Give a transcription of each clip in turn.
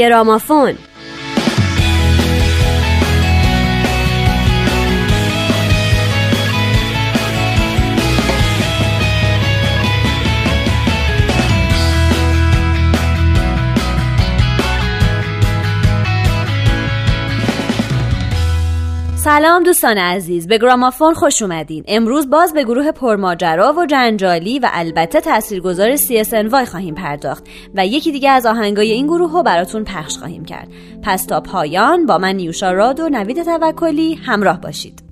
گرامافون سلام دوستان عزیز به گرامافون خوش اومدین. امروز باز به گروه پرماجرا و جنجالی و البته تاثیرگذار وای خواهیم پرداخت و یکی دیگه از آهنگای این گروه رو براتون پخش خواهیم کرد. پس تا پایان با من نیوشا راد و نوید توکلی همراه باشید.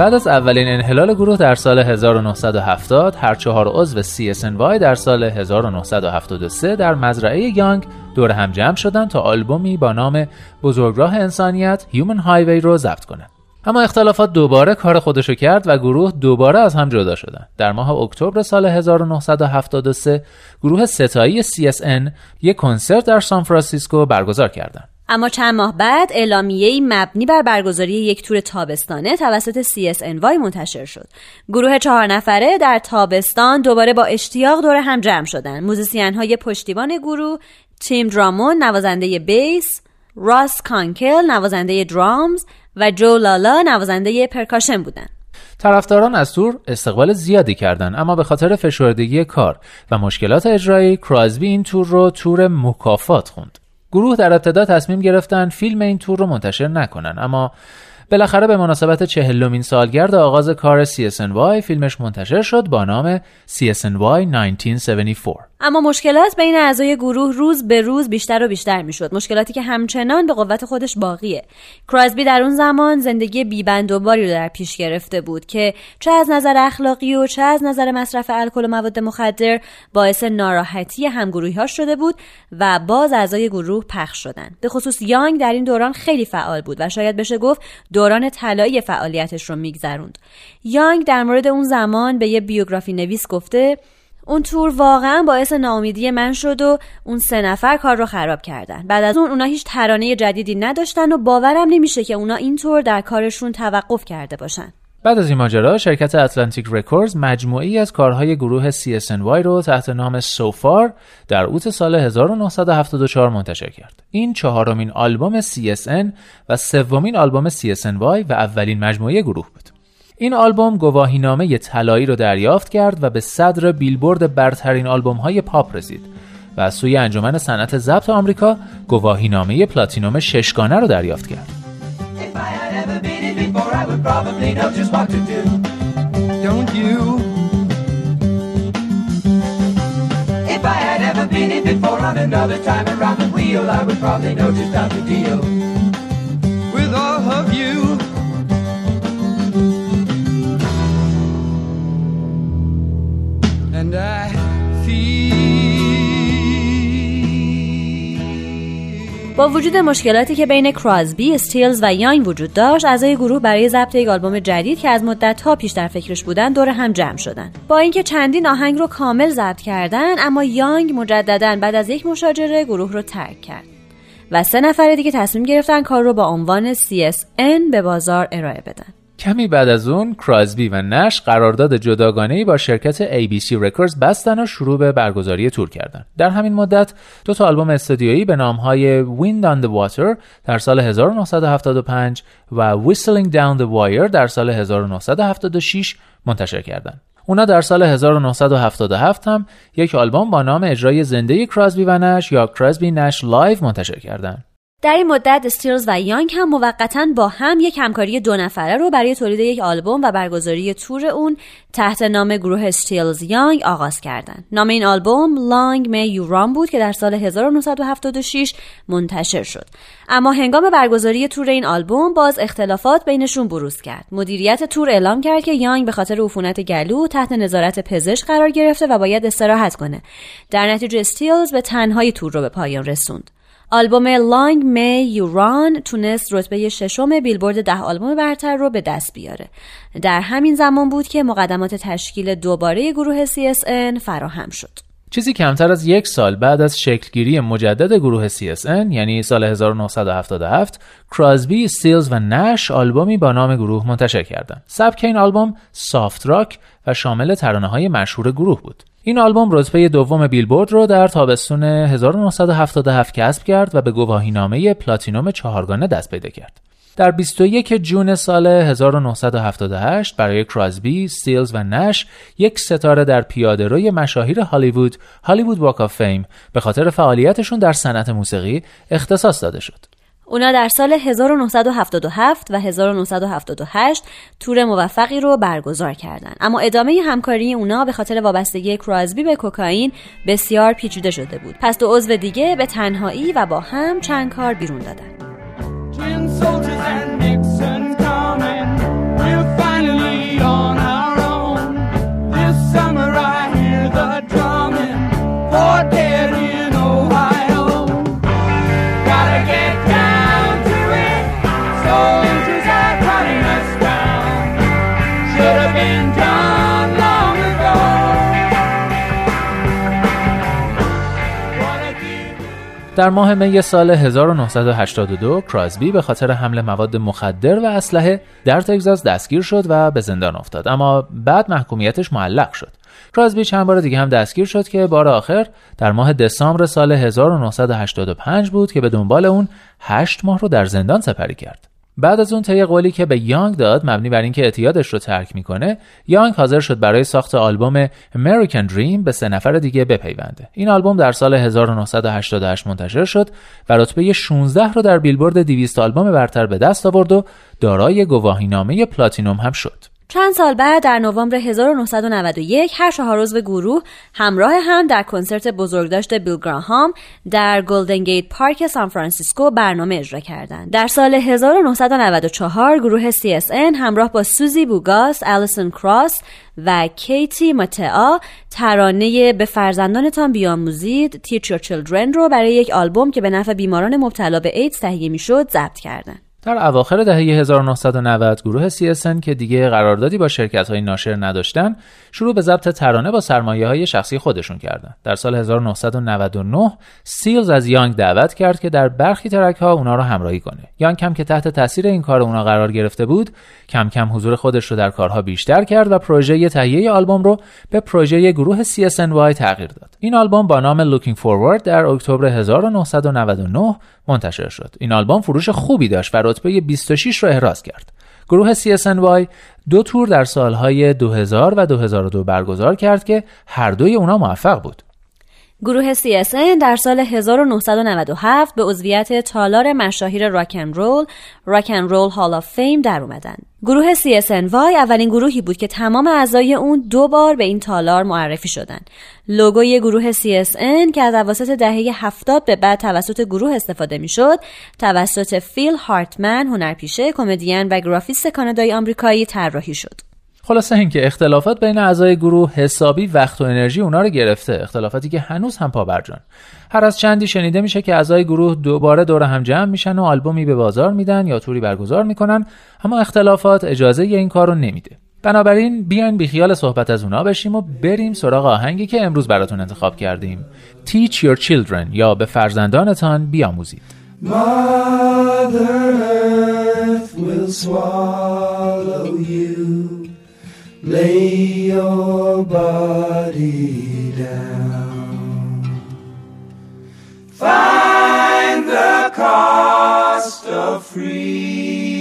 بعد از اولین انحلال گروه در سال 1970 هر چهار عضو CSNY در سال 1973 در مزرعه یانگ دور هم جمع شدند تا آلبومی با نام بزرگراه انسانیت Human Highway رو ضبط کنند. اما اختلافات دوباره کار خودشو کرد و گروه دوباره از هم جدا شدند. در ماه اکتبر سال 1973 گروه ستایی CSN یک کنسرت در سان فرانسیسکو برگزار کردند. اما چند ماه بعد اعلامیه‌ای مبنی بر برگزاری یک تور تابستانه توسط CSNY منتشر شد. گروه چهار نفره در تابستان دوباره با اشتیاق دور هم جمع شدند. موزیسین های پشتیبان گروه تیم دراموند نوازنده بیس، راس کانکل نوازنده درامز و جو لالا نوازنده پرکاشن بودند. طرفداران از تور استقبال زیادی کردند اما به خاطر فشردگی کار و مشکلات اجرایی کرازبی این تور رو تور مکافات خوند گروه در ابتدا تصمیم گرفتن فیلم این تور رو منتشر نکنن اما بالاخره به مناسبت چهلمین سالگرد آغاز کار CSNY فیلمش منتشر شد با نام CSNY 1974 اما مشکلات بین اعضای گروه روز به روز بیشتر و بیشتر می‌شد. مشکلاتی که همچنان به قوت خودش باقیه. کراسبی در اون زمان زندگی بیبند و باری رو در پیش گرفته بود که چه از نظر اخلاقی و چه از نظر مصرف الکل و مواد مخدر باعث ناراحتی همگروهی شده بود و باز اعضای گروه پخش شدن. به خصوص یانگ در این دوران خیلی فعال بود و شاید بشه گفت دوران طلایی فعالیتش رو میگذروند. یانگ در مورد اون زمان به یه بیوگرافی نویس گفته اون تور واقعا باعث ناامیدی من شد و اون سه نفر کار رو خراب کردن بعد از اون اونا هیچ ترانه جدیدی نداشتن و باورم نمیشه که اونا اینطور در کارشون توقف کرده باشن بعد از این ماجرا شرکت اتلانتیک رکوردز مجموعه‌ای از کارهای گروه CSNY رو تحت نام So Far در اوت سال 1974 منتشر کرد. این چهارمین آلبوم CSN و سومین آلبوم CSNY و اولین مجموعه گروه بود. این آلبوم گواهینامه طلایی رو دریافت کرد و به صدر بیلبورد برترین آلبوم های پاپ رسید و از سوی انجمن صنعت ضبط آمریکا گواهینامه پلاتینوم ششگانه رو دریافت کرد. با وجود مشکلاتی که بین کرازبی، استیلز و یانگ وجود داشت، اعضای گروه برای ضبط یک آلبوم جدید که از مدت ها پیش در فکرش بودن دور هم جمع شدن. با اینکه چندین آهنگ رو کامل ضبط کردن، اما یانگ مجددا بعد از یک مشاجره گروه رو ترک کرد. و سه نفر دیگه تصمیم گرفتن کار رو با عنوان CSN به بازار ارائه بدن. کمی بعد از اون کرازبی و نش قرارداد جداگانه با شرکت ABC Records بستن و شروع به برگزاری تور کردن. در همین مدت دو تا آلبوم استودیویی به نامهای Wind on the Water در سال 1975 و Whistling Down the Wire در سال 1976 منتشر کردند. اونا در سال 1977 هم یک آلبوم با نام اجرای زنده کرازبی و نش یا Crosby Nash Live منتشر کردند. در این مدت استیلز و یانگ هم موقتا با هم یک همکاری دو نفره رو برای تولید یک آلبوم و برگزاری تور اون تحت نام گروه استیلز یانگ آغاز کردند. نام این آلبوم Long May You Run بود که در سال 1976 منتشر شد. اما هنگام برگزاری تور این آلبوم باز اختلافات بینشون بروز کرد. مدیریت تور اعلام کرد که یانگ به خاطر عفونت گلو تحت نظارت پزشک قرار گرفته و باید استراحت کنه. در نتیجه استیلز به تنهایی تور رو به پایان رسوند. آلبوم لانگ می یوران تونست رتبه ششم بیلبورد ده آلبوم برتر رو به دست بیاره. در همین زمان بود که مقدمات تشکیل دوباره گروه CSN فراهم شد. چیزی کمتر از یک سال بعد از شکلگیری مجدد گروه CSN یعنی سال 1977 کراسبی، ستیلز و نش آلبومی با نام گروه منتشر کردند. سبک این آلبوم سافت راک و شامل ترانه های مشهور گروه بود. این آلبوم رتبه دوم بیلبورد رو در تابستون 1977 کسب کرد و به گواهی نامه پلاتینوم چهارگانه دست پیدا کرد. در 21 جون سال 1978 برای کراسبی، ستیلز و نش یک ستاره در پیاده روی مشاهیر هالیوود، هالیوود واک آف فیم به خاطر فعالیتشون در صنعت موسیقی اختصاص داده شد. اونا در سال 1977 و 1978 تور موفقی رو برگزار کردند. اما ادامه همکاری اونا به خاطر وابستگی کرازبی به کوکائین بسیار پیچیده شده بود. پس دو عضو دیگه به تنهایی و با هم چند کار بیرون دادن. soldiers and در ماه می سال 1982 کراسبی به خاطر حمل مواد مخدر و اسلحه در تگزاس دستگیر شد و به زندان افتاد. اما بعد محکومیتش معلق شد. کراسبی چند بار دیگه هم دستگیر شد که بار آخر در ماه دسامبر سال 1985 بود که به دنبال اون 8 ماه رو در زندان سپری کرد. بعد از اون طی قولی که به یانگ داد مبنی بر اینکه اعتیادش رو ترک می‌کنه یانگ حاضر شد برای ساخت آلبوم American Dream به سه نفر دیگه بپیونده. این آلبوم در سال 1988 منتشر شد و رتبه 16 رو در بیلبورد 200 آلبوم برتر به دست آورد و دارای گواهینامه پلاتینوم هم شد. چند سال بعد در نوامبر 1991 هر چهار عضو گروه همراه هم در کنسرت بزرگداشت بیل گراهام در گلدن گیت پارک سان فرانسیسکو برنامه اجرا کردند. در سال 1994 گروه CSN همراه با سوزی بوگاس، الیسون کراس و کیتی ماتئا ترانه به فرزندانتان بیاموزید Teach Your Children رو برای یک آلبوم که به نفع بیماران مبتلا به ایدز تهیه می‌شد ضبط کردند. در اواخر دهه 1990 گروه CSN که دیگه قراردادی با شرکت های ناشر نداشتن شروع به ضبط ترانه با سرمایه های شخصی خودشون کردن. در سال 1999 سیلز از یانگ دعوت کرد که در برخی ترک ها اونا رو همراهی کنه. یانگ کم که تحت تاثیر این کار اونا قرار گرفته بود، کم کم حضور خودش رو در کارها بیشتر کرد و پروژه تهیه آلبوم رو به پروژه گروه CSNY تغییر داد. این آلبوم با نام Looking Forward در اکتبر 1999 منتشر شد. این آلبوم فروش خوبی داشت و رتبه 26 رو احراز کرد. گروه CSNY دو تور در سالهای 2000 و 2002 برگزار کرد که هر دوی اونا موفق بود. گروه CSN در سال 1997 به عضویت تالار مشاهیر راکن رول راکن رول هال آف فیم در اومدن. گروه CSNY اولین گروهی بود که تمام اعضای اون دو بار به این تالار معرفی شدن. لوگوی گروه CSN که از اواسط دهه 70 به بعد توسط گروه استفاده می‌شد، توسط فیل هارتمن هنرپیشه، کمدین و گرافیست کانادایی آمریکایی طراحی شد. خلاصه اینکه اختلافات بین اعضای گروه حسابی وقت و انرژی اونا رو گرفته. اختلافاتی که هنوز هم پابرجان هر از چندی شنیده میشه که اعضای گروه دوباره دور هم جمع میشن و آلبومی به بازار میدن یا توری برگزار می‌کنن اما اختلافات اجازه این کار رو نمیده. بنابراین بیاین بیخیال صحبت از اونا بشیم و بریم سراغ آهنگی که امروز براتون انتخاب کردیم. Teach Your Children یا به فرزندانتان بیاموزید. Mother Earth will swallow you. Lay your body down. Find the cost of freedom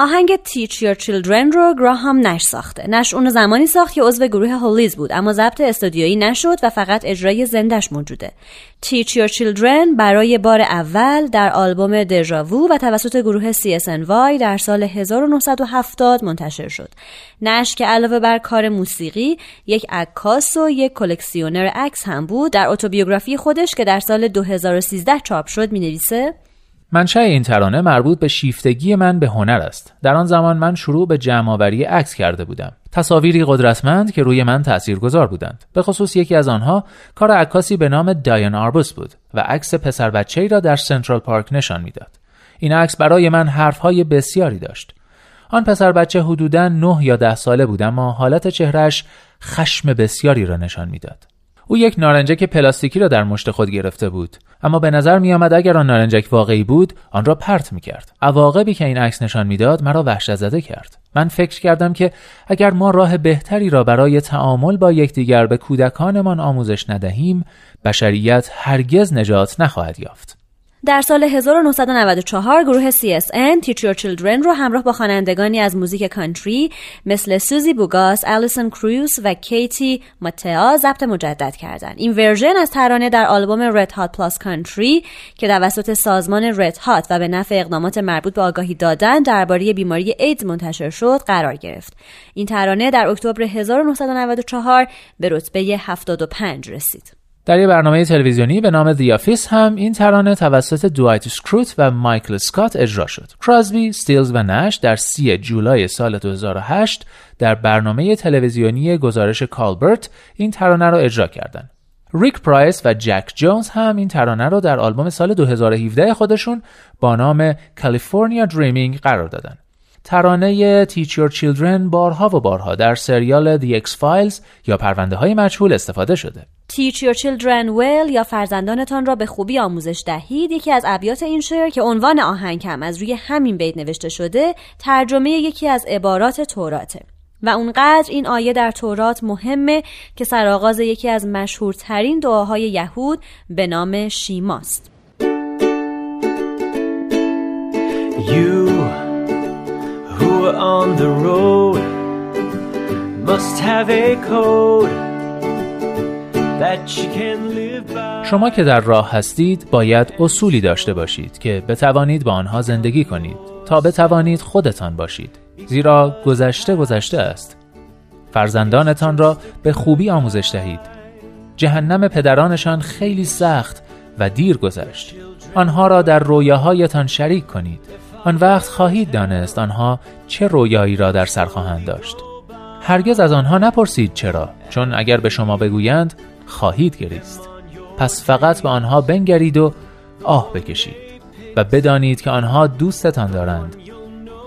آهنگ Teach Your Children رو گراهام نش ساخته. نش اون زمانی ساخت که عضو گروه هولیز بود اما ضبط استودیویی نشد و فقط اجرای زندش موجوده. Teach Your Children برای بار اول در آلبوم دژاوو و توسط گروه CSNY در سال 1970 منتشر شد. نش که علاوه بر کار موسیقی یک عکاس و یک کلکسیونر عکس هم بود در اتوبیوگرافی خودش که در سال 2013 چاپ شد می نویسه منشأ این ترانه مربوط به شیفتگی من به هنر است. در آن زمان من شروع به جمعآوری عکس کرده بودم. تصاویری قدرتمند که روی من تاثیرگذار بودند. به خصوص یکی از آنها کار عکاسی به نام داین آربوس بود و عکس پسر بچه‌ای را در سنترال پارک نشان می‌داد. این عکس برای من حرفهای بسیاری داشت. آن پسر بچه حدوداً نه یا ده ساله بود اما حالت چهرش خشم بسیاری را نشان می‌داد. او یک نارنجک پلاستیکی را در مشت خود گرفته بود. اما به نظر می آمد اگر آن نارنجک واقعی بود آن را پرت می کرد عواقبی که این عکس نشان می‌داد مرا وحشت زده کرد. من فکر کردم که اگر ما راه بهتری را برای تعامل با یکدیگر به کودکانمان آموزش ندهیم بشریت هرگز نجات نخواهد یافت. در سال 1994 گروه CSN Teach Your Children رو همراه با خوانندگانی از موزیک کانتری مثل سوزی بوگاس، الیسون کروز و کیتی ماتیا ضبط مجدد کردند. این ورژن از ترانه در آلبوم Red Hot Plus Country که توسط سازمان Red Hot و به نفع اقدامات مربوط به آگاهی دادن درباره بیماری ایدز منتشر شد قرار گرفت. این ترانه در اکتبر 1994 به رتبه 75 رسید. در یه برنامه تلویزیونی به نام Office هم این ترانه توسط دوایت شروت و مایکل سکات اجرا شد. کراسبی، ستیلز و نش در سی جولای سال 2008 در برنامه تلویزیونی گزارش کالبرت این ترانه را اجرا کردند. ریک پرایس و جک جونز هم این ترانه را در آلبوم سال 2017 خودشون با نام کالیفرنیا دریمینگ قرار دادن. ترانه Teach Your Children بارها و بارها در سریال The X-Files یا پرونده های مجهول استفاده شده. Teach Your Children Well یا فرزندانتان را به خوبی آموزش دهید. یکی از ابیات این شعر که عنوان آهنگ هم از روی همین بیت نوشته شده ترجمه یکی از عبارات توراته. و اونقدر این آیه در تورات مهمه که سرآغاز یکی از مشهورترین دعاهای یهود به نام شیماست. You who are on the road must have a code. شما که در راه هستید باید اصولی داشته باشید که بتوانید با آنها زندگی کنید. تا بتوانید خودتان باشید. زیرا گذشته گذشته است. فرزندانتان را به خوبی آموزش دهید. جهنم پدرانشان خیلی سخت و دیر گذشت. آنها را در رویاهایتان شریک کنید. آن وقت خواهید دانست آنها چه رویایی را در سر خواهند داشت. هرگز از آنها نپرسید چرا. چون اگر به شما بگویند خواهید گریست. پس فقط به آنها بنگرید و آه بکشید و بدانید که آنها دوستتان دارند.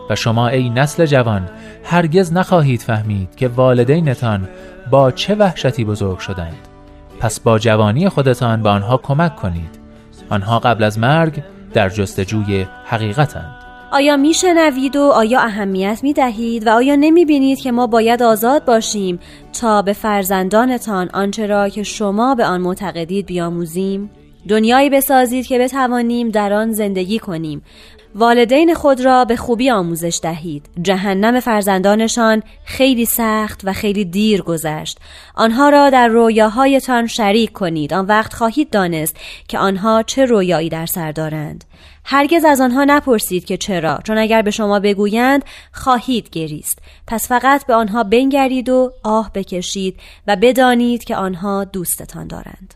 و شما ای نسل جوان هرگز نخواهید فهمید که والدینتان با چه وحشتی بزرگ شدند. پس با جوانی خودتان به آنها کمک کنید. آنها قبل از مرگ در جستجوی حقیقتند. آیا میشنوید و آیا اهمیت می دهید و آیا نمی بینید که ما باید آزاد باشیم تا به فرزندانتان آنچه را که شما به آن معتقدید بیاموزیم؟ دنیایی بسازید که بتوانیم در آن زندگی کنیم. والدین خود را به خوبی آموزش دهید. جهنم فرزندانشان خیلی سخت و خیلی دیر گذشت. آنها را در رویاهایتان شریک کنید. آن وقت خواهید دانست که آنها چه رویایی در سر دارند. هرگز از آنها نپرسید که چرا چون اگر به شما بگویند خواهید گریست. پس فقط به آنها بنگرید و آه بکشید و بدانید که آنها دوستتان دارند.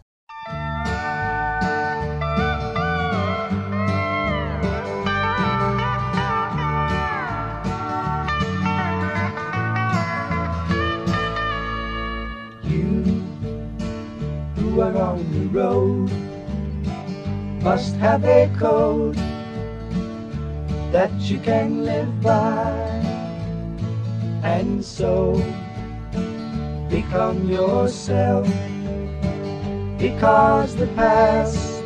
Must have a code that you can live by. And so become yourself because the past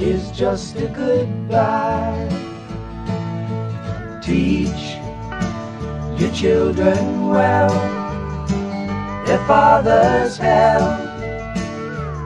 is just a goodbye. Teach your children well their father's help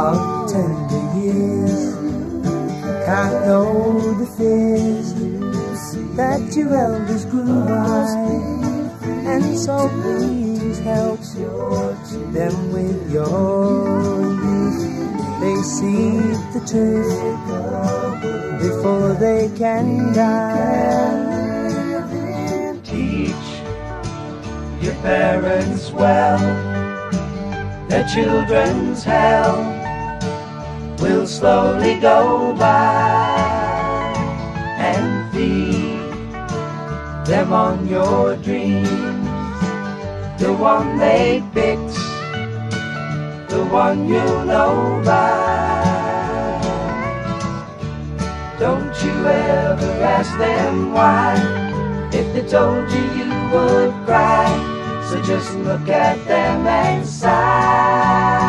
of tender years. I know the fears that your elders grew by, and so please. See the truth before they can die. Teach your parents well, their children's hell will slowly go by and feed them on your dreams. The one they picked, the one you know by. Don't you ever ask them why. If they told you, you would cry. So just look at them and sigh.